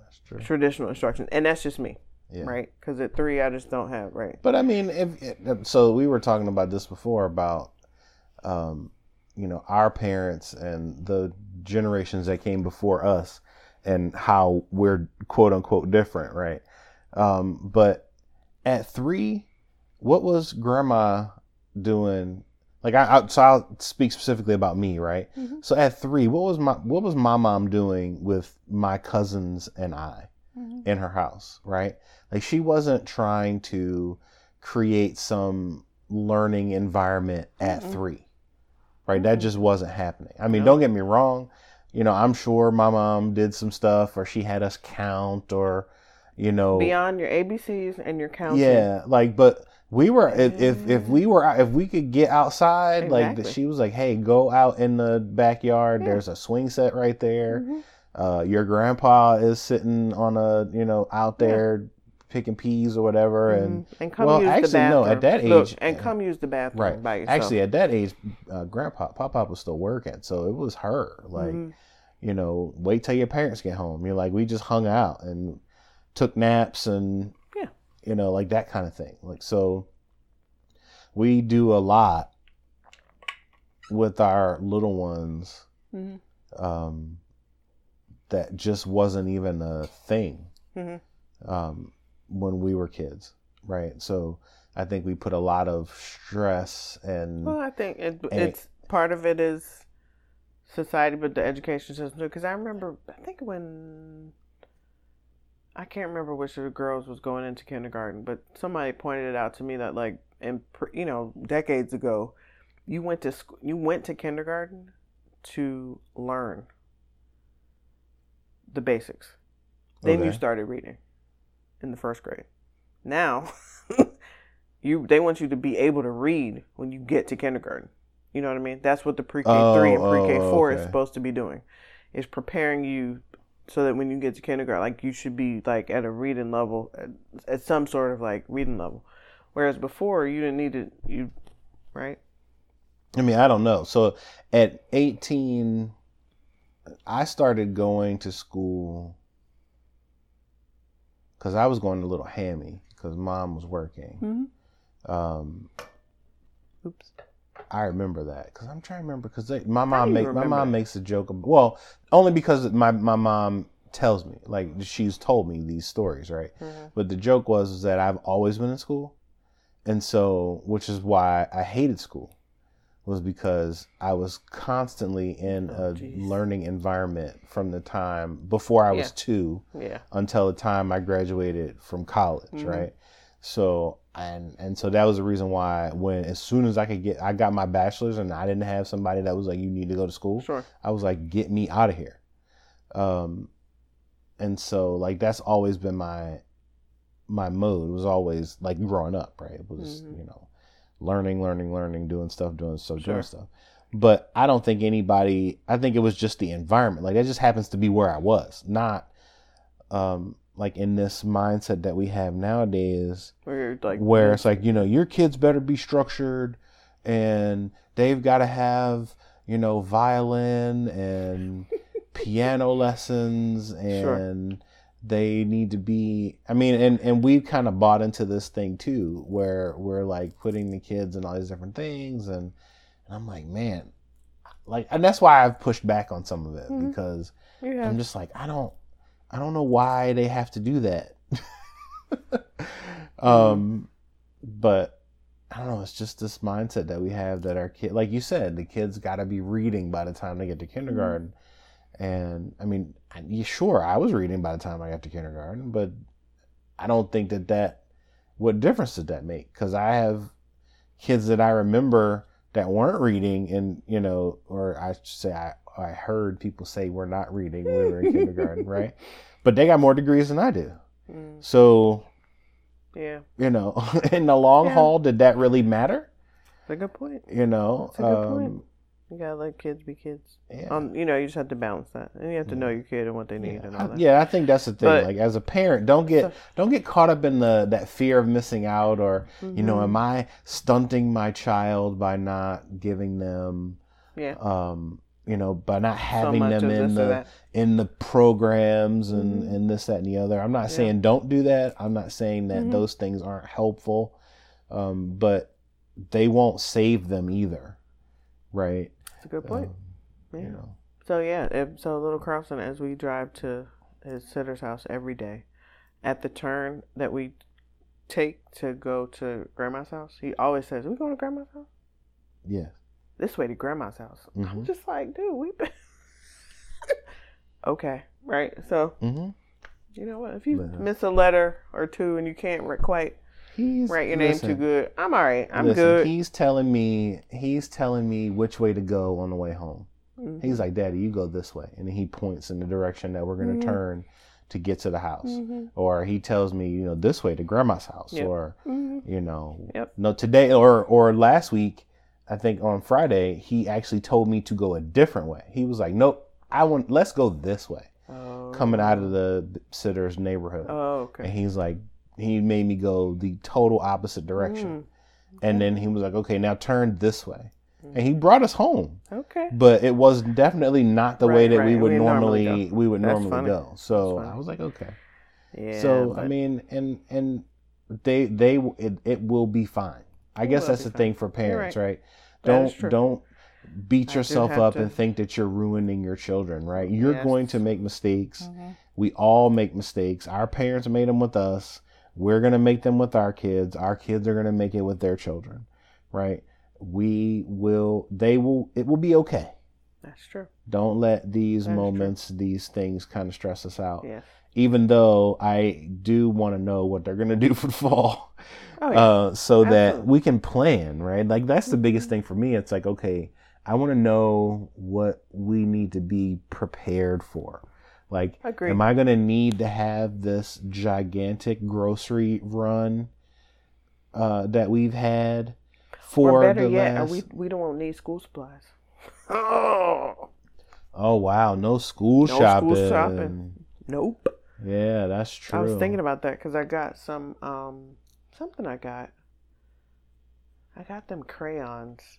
That's true. traditional instruction, and that's just me. Yeah. right? Because at three, I just don't have right. But I mean, if if- so, we were talking about this before about, um, you know, our parents and the generations that came before us, and how we're quote unquote different, right? Um, but at three, what was Grandma doing? Like I, I, so I'll speak specifically about me, right? Mhm. So at three, what was my what was my mom doing with my cousins and I? In her house, right? Like she wasn't trying to create some learning environment at Mm-mm. three, right? That just wasn't happening. I mean, No. don't get me wrong. You know, I'm sure my mom did some stuff or she had us count or, you know, Beyond your ABCs and your counting. yeah, like, but we were if if, if we were if we could get outside, like Exactly. she was like, hey, go out in the backyard. Yeah. There's a swing set right there Mhm. Uh, your grandpa is sitting on a you know out Yeah. there picking peas or whatever and Mhm. and come well, use actually, the bathroom. no, at that Look, age- and come use the bathroom right by yourself. actually at that age uh, grandpa papa was still working so it was her like Mhm. you know wait till your parents get home you're like we just hung out and took naps and Yeah. you know like that kind of thing like so we do a lot with our little ones Mhm. um, that just wasn't even a thing Mhm. um, when we were kids, right? So I think we put a lot of stress and Well, I think it, it's part of it is society, but the education system too. Because I remember, I think when I can't remember which of the girls was going into kindergarten, but somebody pointed it out to me that like in you know decades ago, you went to sc- you went to kindergarten to learn the basics. Then you started reading in the first grade. Now, *laughs* you they want you to be able to read when you get to kindergarten. You know what I mean? That's what the pre-K three and Oh, pre-K oh, four is supposed to be doing. Is preparing you so that when you get to kindergarten, like you should be like at a reading level, at, at some sort of like reading level. Whereas before, you didn't need to. You right? I mean, I don't know. So at 18, I started going to school because I was going a Little Hammy because mom was working. Mm-hmm. Um, Oops. I remember that because I'm trying to remember because my mom you make my mom makes a joke. Of, well, only because my my mom tells me like she's told me these stories, right? Mm-hmm. But the joke was that I've always been in school, and so which is why I hated school was because I was constantly in Oh, a geez. learning environment from the time before I was Yeah. two Yeah. until the time I graduated from college, Mhm. right? So and and so that was the reason why when as soon as I could get I got my bachelor's and I didn't have somebody that was like you need to go to school. Sure. I was like get me out of here. Um and so like that's always been my my mode was always like growing up, right? It was, Mhm. you know, learning, learning, learning, doing stuff, doing stuff, Sure. doing stuff. But I don't think anybody I think it was just the environment. Like that just happens to be where I was, not um like in this mindset that we have nowadays Where like where it's like, you know, your kids better be structured and they've got to have, you know, violin and *laughs* piano lessons Sure. They need to be I mean and and we've kind of bought into this thing too where we're like putting the kids in all these different things and, and I'm like, man, like and that's why I've pushed back on some of it Mhm. because I'm just like, I don't, I don't know why they have to do that. *laughs* um, but I don't know. It's just this mindset that we have that our kid, like you said, the kids got to be reading by the time they get to kindergarten. And I mean, sure, I was reading by the time I got to kindergarten, but I don't think that that. What difference did that make? Because I have kids that I remember that weren't reading, and you know, or I should say, I I heard people say we're not reading when we were in *laughs* kindergarten, right? But they got more degrees than I do. Mm, So yeah. you know, *laughs* in the long Yeah. haul, did that really matter? That's a good point. You know, That's a good um, point. You gotta let kids be kids. yeah. Um, you know, you just have to balance that, and you have to know your kid and what they need yeah. and I, all that. yeah, I think that's the thing. But- like as a parent, don't get So- don't get caught up in the that fear of missing out, or you know, Mhm. am I stunting my child by not giving them, Yeah. um, you know, by not having much them in the in the programs and Mhm. and this that and the other. I'm not Yeah. saying don't do that. I'm not saying that Mhm. those things aren't helpful, um, but they won't save them either, right? That's a good point. Um, yeah. You know, So yeah, if, so little Carlson, as we drive to his sitter's house every day, at the turn that we take to go to grandma's house, he always says, "We going to grandma's house? Yes. This way to grandma's house." I'm Mhm. just like, dude, we been *laughs* okay, right? So hmm you know what? If you Yeah. miss a letter or two and you can't quite He's write your name listen, too good, I'm all right. I'm listen, good. He's telling me he's telling me which way to go on the way home. Mhm. He's like, "Daddy, you go this way," and then he points in the direction that we're going to Mhm. turn to get to the house. Mhm. Or he tells me, you know, this way to grandma's house, Yep. or Mhm. you know, Yep. no today or or last week, I think on Friday he actually told me to go a different way. He was like, "Nope, I want let's go this way." Oh. Coming out of the sitter's neighborhood, Oh, okay. and he's like, he made me go the total opposite direction. Mm, And then he was like, "Okay, now turn this way." And he brought us home, okay. but it was definitely not the way Right, that we would We normally normally we would That's normally funny. go. So I was like, "Okay." Yeah. so I mean, and and they they it, it will be fine. I It guess that's the fine. thing for parents, right? Is Don't don't beat I yourself up to- and think that you're ruining your children, right? You're Yes. going to make mistakes. Mhm. We all make mistakes. Our parents made them with us. We're going to make them with our kids. Our kids are going to make it with their children, right? We will they will it will be okay. That's true. Don't let these That is true. moments, these things kind of stress us out. Yes. Even though I do want to know what they're going *laughs* to do for the fall. Oh yeah. Uh, so that we can plan, right? Like that's the biggest Mhm. thing for me. It's like, okay, I want to know what we need to be prepared for. Like, Agreed. am I going to need to have this gigantic grocery run uh, that we've had for or better the yet, last? we we don't need school supplies. Oh *laughs* Oh wow, no school shopping. No school shopping. shopping. nope. Yeah, that's true. I was thinking about that because I got some um something I got. I got them crayons,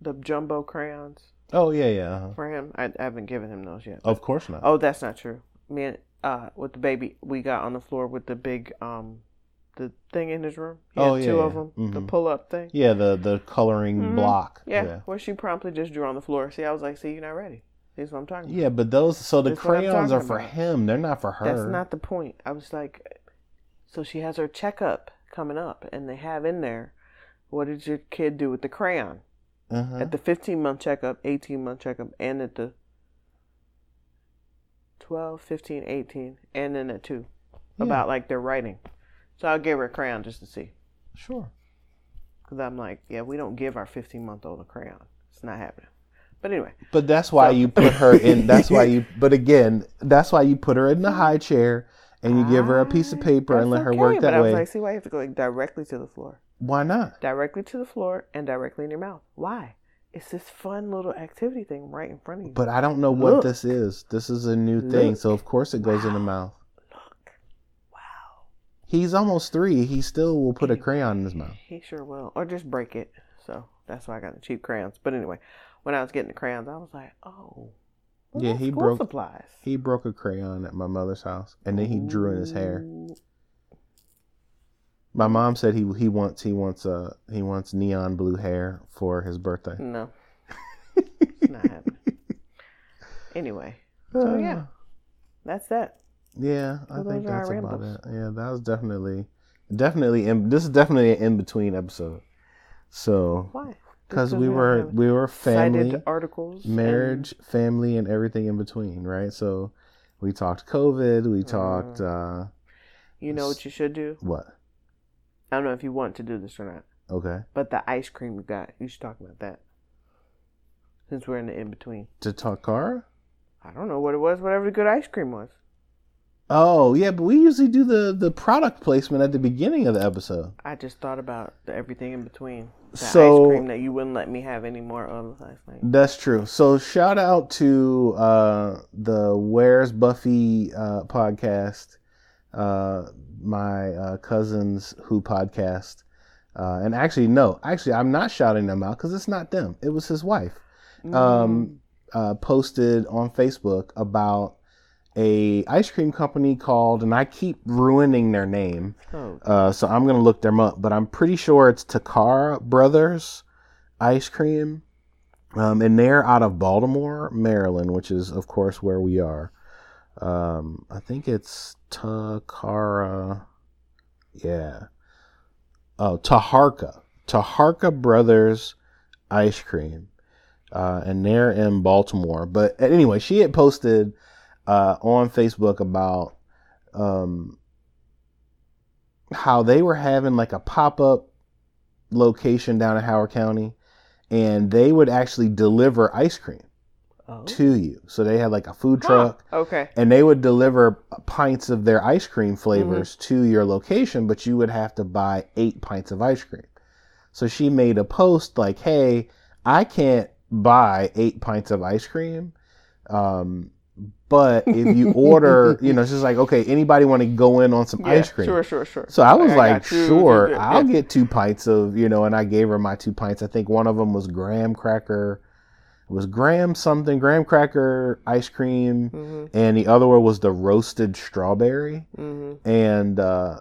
the jumbo crayons Oh yeah, yeah. uh-huh. for him. I, I haven't given him those yet. Of course not. Oh, that's not true. Me and uh with the baby, we got on the floor with the big um the thing in his room. He Oh, had yeah, two of them, the Mhm. pull up thing. Yeah, the the coloring Mhm. block. Yeah, yeah. where she promptly just drew on the floor. See, I was like, "See, you're not ready." This is what I'm talking about. Yeah, but those so the That's crayons are for about. him. They're not for her. That's not the point. I was like, so she has her checkup coming up, and they have in there, what did your kid do with the crayon? Uh-huh. at the 15 month checkup, 18 month checkup, and at the 12, 15, 18, and then at two Yeah. about like their writing. So I'll give her a crayon just to see. Sure. Because I'm like, yeah, we don't give our 15 month old a crayon. It's not happening. But anyway, But that's why So- you put her in. *laughs* That's why you. But again, that's why you put her in the high chair and you give her a piece of paper and let her okay, work But that I was way. like, see why you have to go like, directly to the floor? Why not? Directly to the floor and directly in your mouth. Why? It's this fun little activity thing right in front of you. But I don't know what Look. this is. This is a new thing, Look. so of course it goes in the Wow. mouth. Look. Wow. He's almost three. He still will put a crayon in his mouth. He sure will. Or just break it. So that's why I got the cheap crayons. But anyway, when I was getting the crayons, I was like, oh. well, Yeah, that's he school broke- supplies. He broke a crayon at my mother's house, and then he drew in his hair. Ooh. My mom said he he wants he wants uh he wants neon blue hair for his birthday. No. It's *laughs* not happening. Anyway, So, yeah. that's that. Yeah, I think those are our that's about it. Yeah, that was definitely, definitely. In, this is definitely an in between episode. So, Why? because we were we were family, articles, and- marriage, family, and everything in between, right? So, we talked COVID. We talked Mm. uh you know what you should do? what? I don't know if you want to do this or not, Okay, but the ice cream you got, you should talk about that. Since we're in the in between, to talk car. I don't know what it was. Whatever the good ice cream was. Oh yeah, but we usually do the the product placement at the beginning of the episode. I just thought about the everything in between. The So- ice cream that you wouldn't let me have any more of last night. That's true. So shout out to uh, the Where's Buffy uh, podcast, uh, my uh, cousins who podcast, uh, and actually no, actually I'm not shouting them out because it's not them. It was his wife. Um, uh, posted on Facebook about a ice cream company called, and I keep ruining their name. oh, Uh, so I'm gonna look them up, but I'm pretty sure it's Takara Brothers Ice Cream, um, and they're out of Baltimore, Maryland, which is of course where we are. Um, I think it's Takara, yeah. Oh, Taharka, Taharka Brothers Ice Cream, uh, and they're in Baltimore. But anyway, she had posted uh, on Facebook about um, how they were having like a pop up location down in Howard County, and they would actually deliver ice cream oh. to you. So they had like a food Huh, truck, Okay. and they would deliver pints of their ice cream flavors to your location, but you would have to buy eight pints of ice cream. So she made a post like, "Hey, I can't buy eight pints of ice cream." Um, but if you *laughs* order, you know, it's just like, okay, anybody want to go in on some Yeah, ice cream? Sure, sure, sure. So I was I like, you. sure, Yeah. I'll get two pints of, you know, and I gave her my two pints. I think one of them was graham cracker, was graham something, graham cracker ice cream, hmm and the other one was the roasted strawberry. hmm And, uh,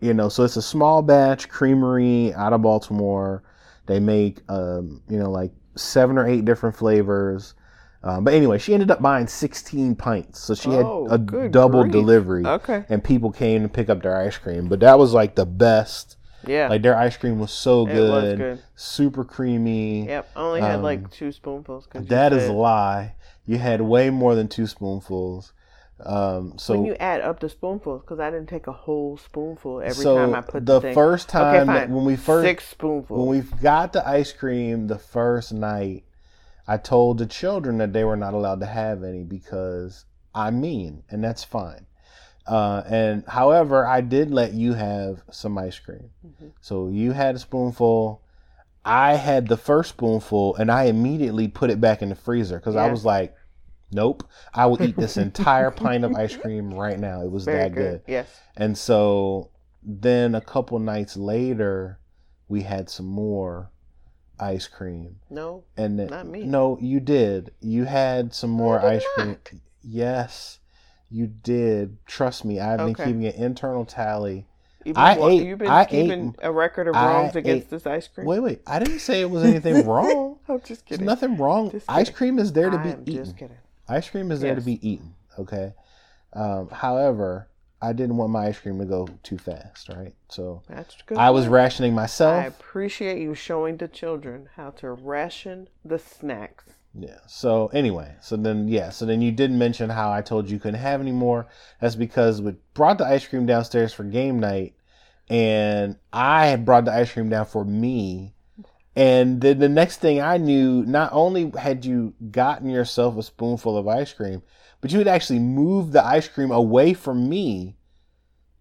you know, so it's a small batch creamery out of Baltimore. They make, um, you know, like seven or eight different flavors. Um, but anyway, she ended up buying 16 pints. So she Oh, had a double grief. delivery Okay. and people came to pick up their ice cream. But that was like the best. Yeah. Like their ice cream was so good. it was good. super creamy. Yep. I only had Um, like two spoonfuls. That is a lie. You had way more than two spoonfuls. Um, so when you add up the spoonfuls, because I didn't take a whole spoonful every so time I put the the, first time fine. when we first six spoonfuls. when we got the ice cream the first night, I told the children that they were not allowed to have any because I'm mean, and that's fine. Uh, and however, I did let you have some ice cream. Mhm. So you had a spoonful. I had the first spoonful, and I immediately put it back in the freezer because I was like, "Nope, I will eat this *laughs* entire pint of ice cream right now." It was Very that good. Yes. And so then a couple nights later, we had some more ice cream. No. And then, Not me. No, you did. You had some more ice cream. Yes, you did. Trust me, I've been Okay. keeping an internal tally. You've I been, wa- ate- You've been I keeping ate- a record of I wrongs against ate- this ice cream. Wait, wait. I didn't say it was anything *laughs* wrong. I'm just kidding. There's nothing wrong. Ice cream is there to I be eaten. just kidding. Ice cream is there to be eaten. Okay. Um, however, I didn't want my ice cream to go too fast, right? So That's good. I was rationing myself. I appreciate you showing the children how to ration the snacks. Yeah. So anyway, so then yeah, so then you didn't mention how I told you couldn't have any more. That's because we brought the ice cream downstairs for game night, and I had brought the ice cream down for me. And then the next thing I knew, not only had you gotten yourself a spoonful of ice cream, but you had actually moved the ice cream away from me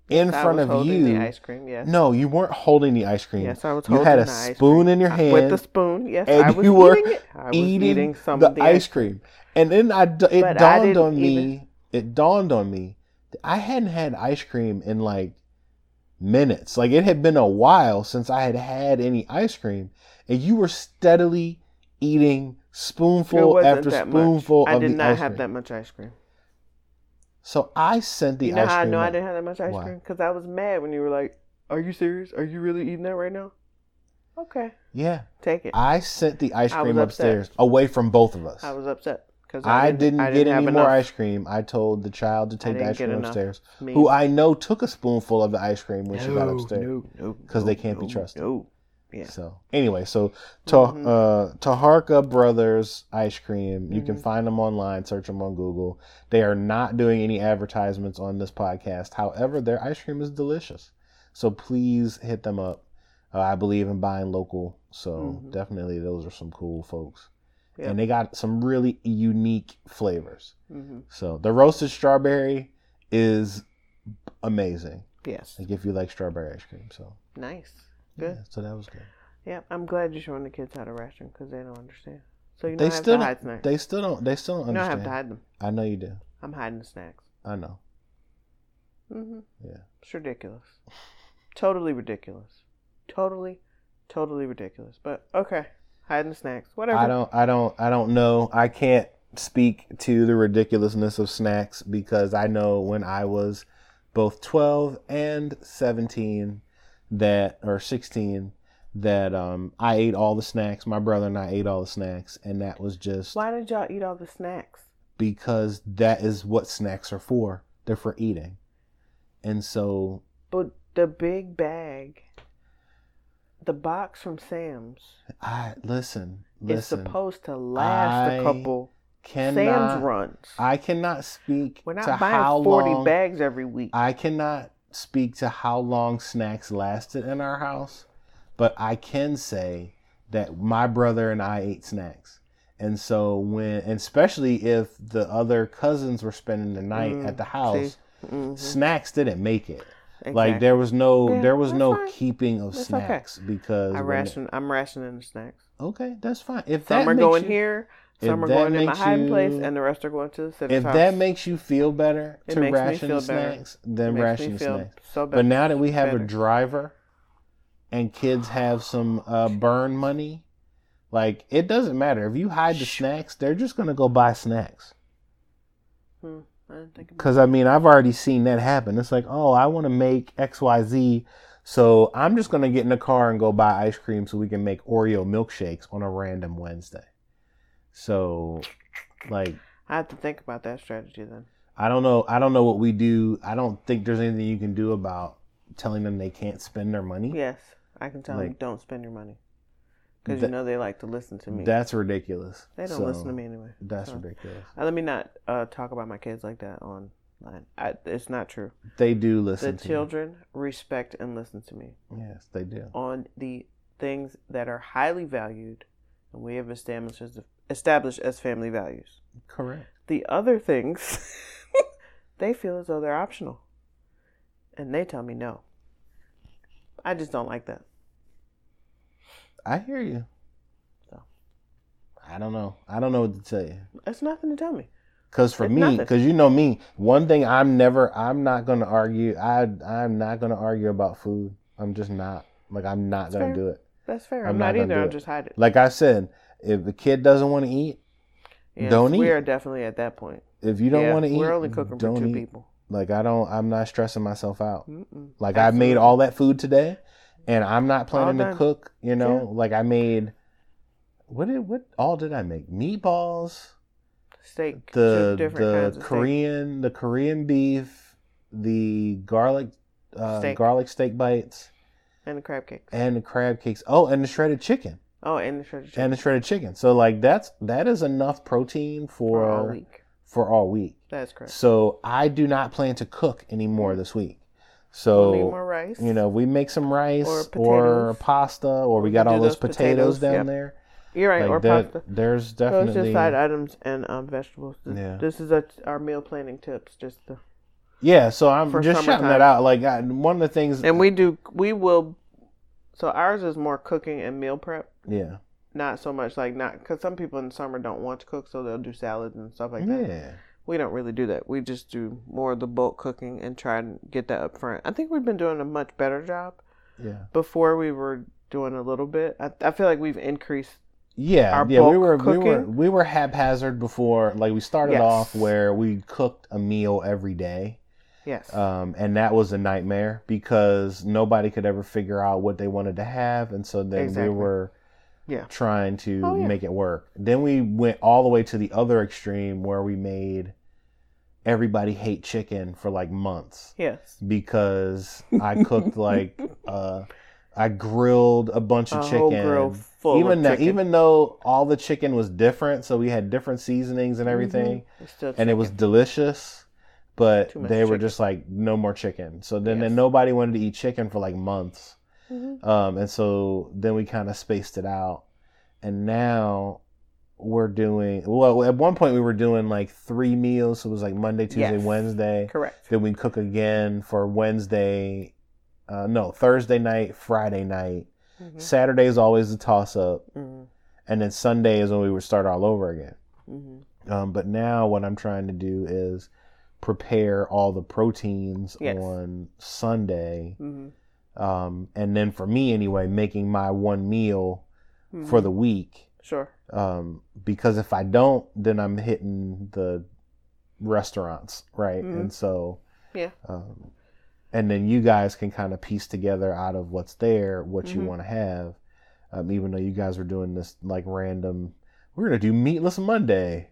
in I front of you. the ice cream. Yes. No, you weren't holding the ice cream. Yes, I was holding it. You had a spoon in your hand with the spoon. Yes, and I was you were eating it. I was eating, eating some the of the ice cream. And then I, it But dawned didn't on me, even- it dawned on me that I hadn't had ice cream in like minutes. Like it had been a while since I had had any ice cream, and you were steadily eating spoonful after spoonful. I did not have that much ice cream. So I sent the you know ice how I cream. know I didn't have that much ice Why? cream? Because I was mad when you were like, "Are you serious? Are you really eating that right now?" Okay, Yeah, take it. I sent the ice I cream upset. upstairs away from both of us. I was upset because I didn't, I get any have more enough. ice cream. I told the child to take the ice cream upstairs. Me. Who I know took a spoonful of the ice cream when she got No, upstairs. no, no, 'Cause they can't be trusted. No. Yeah. So anyway, so to, Mhm. uh, Taharka Brothers ice cream. You can Mhm. find them online. Search them on Google. They are not doing any advertisements on this podcast. However, their ice cream is delicious. So please hit them up. Uh, I believe in buying local. So Mhm. definitely, those are some cool folks. Yep. And they got some really unique flavors. hmm So the roasted strawberry is amazing. Yes. Like if you like strawberry ice cream. So Nice. Good. yeah, so that was good. Yeah, I'm glad you're showing the kids how to ration because they don't understand. So you don't They have still to don't- hide snacks. They still don't. They still don't you don't understand. have to hide them. I know you do. I'm hiding the snacks. I know. Mm-hmm. Yeah. It's ridiculous. totally ridiculous. Totally, totally ridiculous. But okay, hiding the snacks. Whatever. I don't. I don't. I don't know. I can't speak to the ridiculousness of snacks because I know when I was both twelve and seventeen that or sixteen that um I ate all the snacks. My brother and I ate all the snacks, and that was just Why did y'all eat all the snacks? because that is what snacks are for. They're for eating, and so But the big bag, the box from Sam's, I listen. is Listen. supposed to last I a couple cannot. Sam's runs. I cannot speak We're not buying 40 long. bags every week. I cannot speak to how long snacks lasted in our house, but I can say that my brother and I ate snacks. And so when, and especially if the other cousins were spending the night Mm, at the house, Mhm. snacks didn't make it. Like there was no, Yeah, there was no fine. keeping of That's okay. snacks because I ration. I'm rationing the snacks. okay, that's fine. If Some are going you- here. If Some are that going in my hiding place, you- and the rest are going to if house. that makes you feel better It to ration the better. snacks, then It ration the snacks. so But now that we have a driver and kids have some uh, burn money, like it doesn't matter. If you hide the snacks, they're just gonna go buy snacks. Hmm, I didn't think about Cause I mean, I've already seen that happen. It's like, oh, I want to make X, Y, Z, so I'm just gonna get in the car and go buy ice cream so we can make Oreo milkshakes on a random Wednesday. So, like, I have to think about that strategy then. I don't know. I don't know what we do. I don't think there's anything you can do about telling them they can't spend their money. Yes, I can tell them don't spend your money because you know they like to listen to me. That's ridiculous. they don't So, listen to me anyway. That's so. ridiculous. Uh, let me not uh, talk about my kids like that online. I, it's not true. They do The listen to The children respect and listen to me me. Yes, they do. on the things that are highly valued, and we have established as established as family values. Correct. The other things, *laughs* they feel as though they're optional, and they tell me no. I just don't like that. I hear you. So. I don't know. I don't know what to tell you. It's nothing to tell me. Cause for It's me, nothing. cause you know me, one thing I'm never, I'm not gonna argue. I, I'm not gonna argue about food. I'm just not. Like I'm not That's gonna fair. do it. That's fair. I'm I'm, not not, either. I'll just hide it. Like I said, if the kid doesn't want to eat, Yes, don't eat. we are definitely at that point. if you don't Yeah, want to eat, We're only cooking for two eat. people. Like I don't, I'm not stressing myself out. Mm-mm. Like I made all that food today, and I'm not planning to cook. You know, Yeah. like I made. What did what all did I make? Meatballs, steak. the different the kinds of steak. Korean the Korean beef, the garlic uh, Steak. garlic steak bites And the crab cakes. and the crab cakes. Oh, and the shredded chicken oh, and the shredded chicken and the shredded chicken. So like that's that is enough protein for for all week. for all week. That's correct. So I do not plan to cook anymore this week. We'll So more rice. you know, we make some rice Or or, pasta, or we got all those those potatoes, potatoes, down yep. there. You're right, Like or that, pasta. there's So definitely just side items and um, vegetables. This, Yeah. this is a, our meal planning tips. Just to, yeah. So I'm just shouting that out. Like I, one of the things, and we do. We will. So ours is more cooking and meal prep. yeah, Not so much like not because some people in the summer don't want to cook, so they'll do salads and stuff like that. yeah, We don't really do that. We just do more of the bulk cooking and try and get that up front. I think we've been doing a much better job. yeah, Before we were doing a little bit. I, I feel like we've increased. yeah, yeah. We were we were we were haphazard before. Like we started Yes. off where we cooked a meal every day. Yes. um, and that was a nightmare because nobody could ever figure out what they wanted to have, and so then Exactly. we were Yeah. trying to Oh, yeah. make it work. Then we went all the way to the other extreme where we made everybody hate chicken for like months yes. because I *laughs* cooked like uh, I grilled a bunch of A chicken. whole grill full even of though, chicken. even though all the chicken was different, so we had different seasonings and Mm-hmm. everything It's and it was delicious but they were chicken. just like no more chicken so then, Yes. then nobody wanted to eat chicken for like months Mhm. um, and so then we kind of spaced it out and now we're doing well at one point we were doing like three meals so it was like monday tuesday Yes. wednesday Correct. then we cook again for wednesday uh, no thursday night friday night Mhm. saturday is always the toss up Mhm. and then sunday is when we would start all over again Mhm. um, but now what I'm trying to do is prepare all the proteins Yes. on Sunday. Mhm. Um, and then for me anyway, making my one meal for Mhm. the week. Sure. Um, because if I don't, then I'm hitting the restaurants, right? Mhm. And so, Yeah. um, and then you guys can kind of piece together out of what's there what you Mhm. want to have. Um, even though you guys were doing this like random, we're gonna do meatless Monday,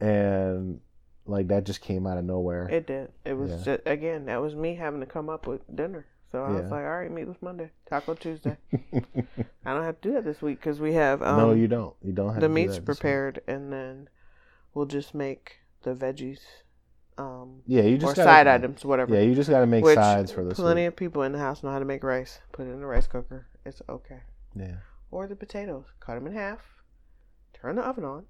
and like that just came out of nowhere. It did. It was Yeah. just again. That was me having to come up with dinner. So I was like, all right, meatless Monday, Taco Tuesday. *laughs* I don't have to do that this week because we have um, no, you don't. You don't have the to do meat's that this week. prepared, and then we'll just make the veggies, um, Yeah, you or just gotta, side items, whatever. Yeah, you just got to make Which sides for this plenty week. of people in the house know how to make rice. Put it in the rice cooker. It's okay. Yeah, Or the potatoes. Cut them in half. Turn the oven on.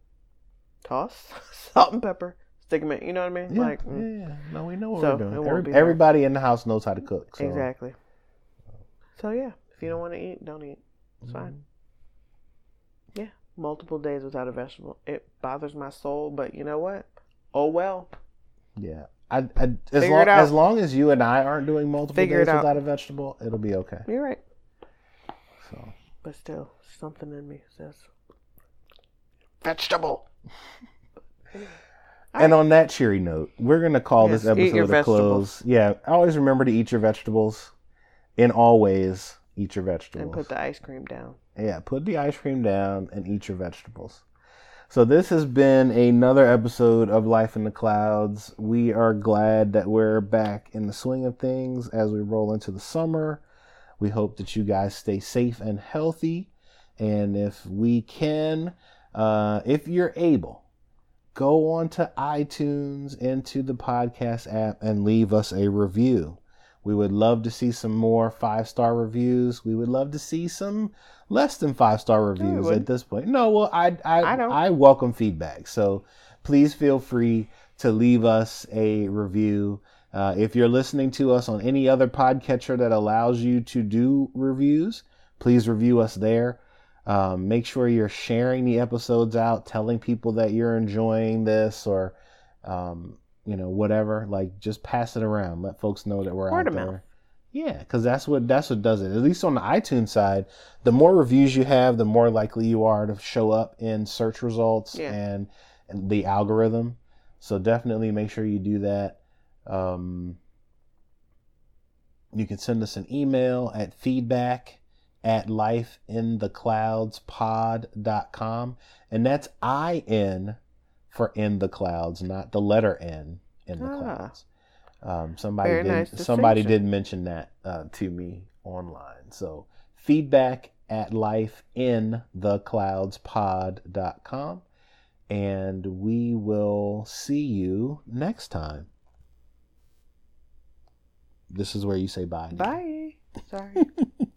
Toss *laughs* salt and pepper. In. You know what I mean? yeah, like mm, yeah. No, we know what So, we're doing. Every, hard. everybody in the house knows how to cook. So. exactly. So yeah, if you don't want to eat, don't eat. It's Mm-hmm. fine. Yeah, multiple days without a vegetable. It bothers my soul, but you know what? Oh well. Yeah. I, I, as, long, as long as you and I aren't doing multiple Figure days out. without a vegetable, it'll be okay. You're right. So But still, something in me says vegetable. *laughs* And on that cheery note, we're gonna call Yes, this episode a close. Yeah, always remember to eat your vegetables. In all ways, eat your vegetables. And put the ice cream down. yeah, put the ice cream down and eat your vegetables. So this has been another episode of Life in the Clouds. We are glad that we're back in the swing of things as we roll into the summer. We hope that you guys stay safe and healthy. And if we can, uh, if you're able, go on to iTunes into the podcast app and leave us a review. We would love to see some more five star reviews. We would love to see some less than five star reviews at this point. No, well, I I I don't. I welcome feedback. So please feel free to leave us a review. Uh, if you're listening to us on any other podcatcher that allows you to do reviews, please review us there. Um, make sure you're sharing the episodes out, telling people that you're enjoying this or, um, you know, whatever. Like, just pass it around. Let folks know that we're Word out there. mouth. Yeah, because that's what that's what does it. At least on the iTunes side, the more reviews you have, the more likely you are to show up in search results Yeah. and, and the algorithm. So definitely make sure you do that. Um, you can send us an email at feedback at lifeinthecloudspod.com. And that's I N for in the clouds, not the letter N in the Ah. clouds. Um, somebody did, nice somebody did mention that uh, to me online. So feedback at lifeinthecloudspod.com and we will see you next time. This is where you say bye. Bye. Sorry. *laughs*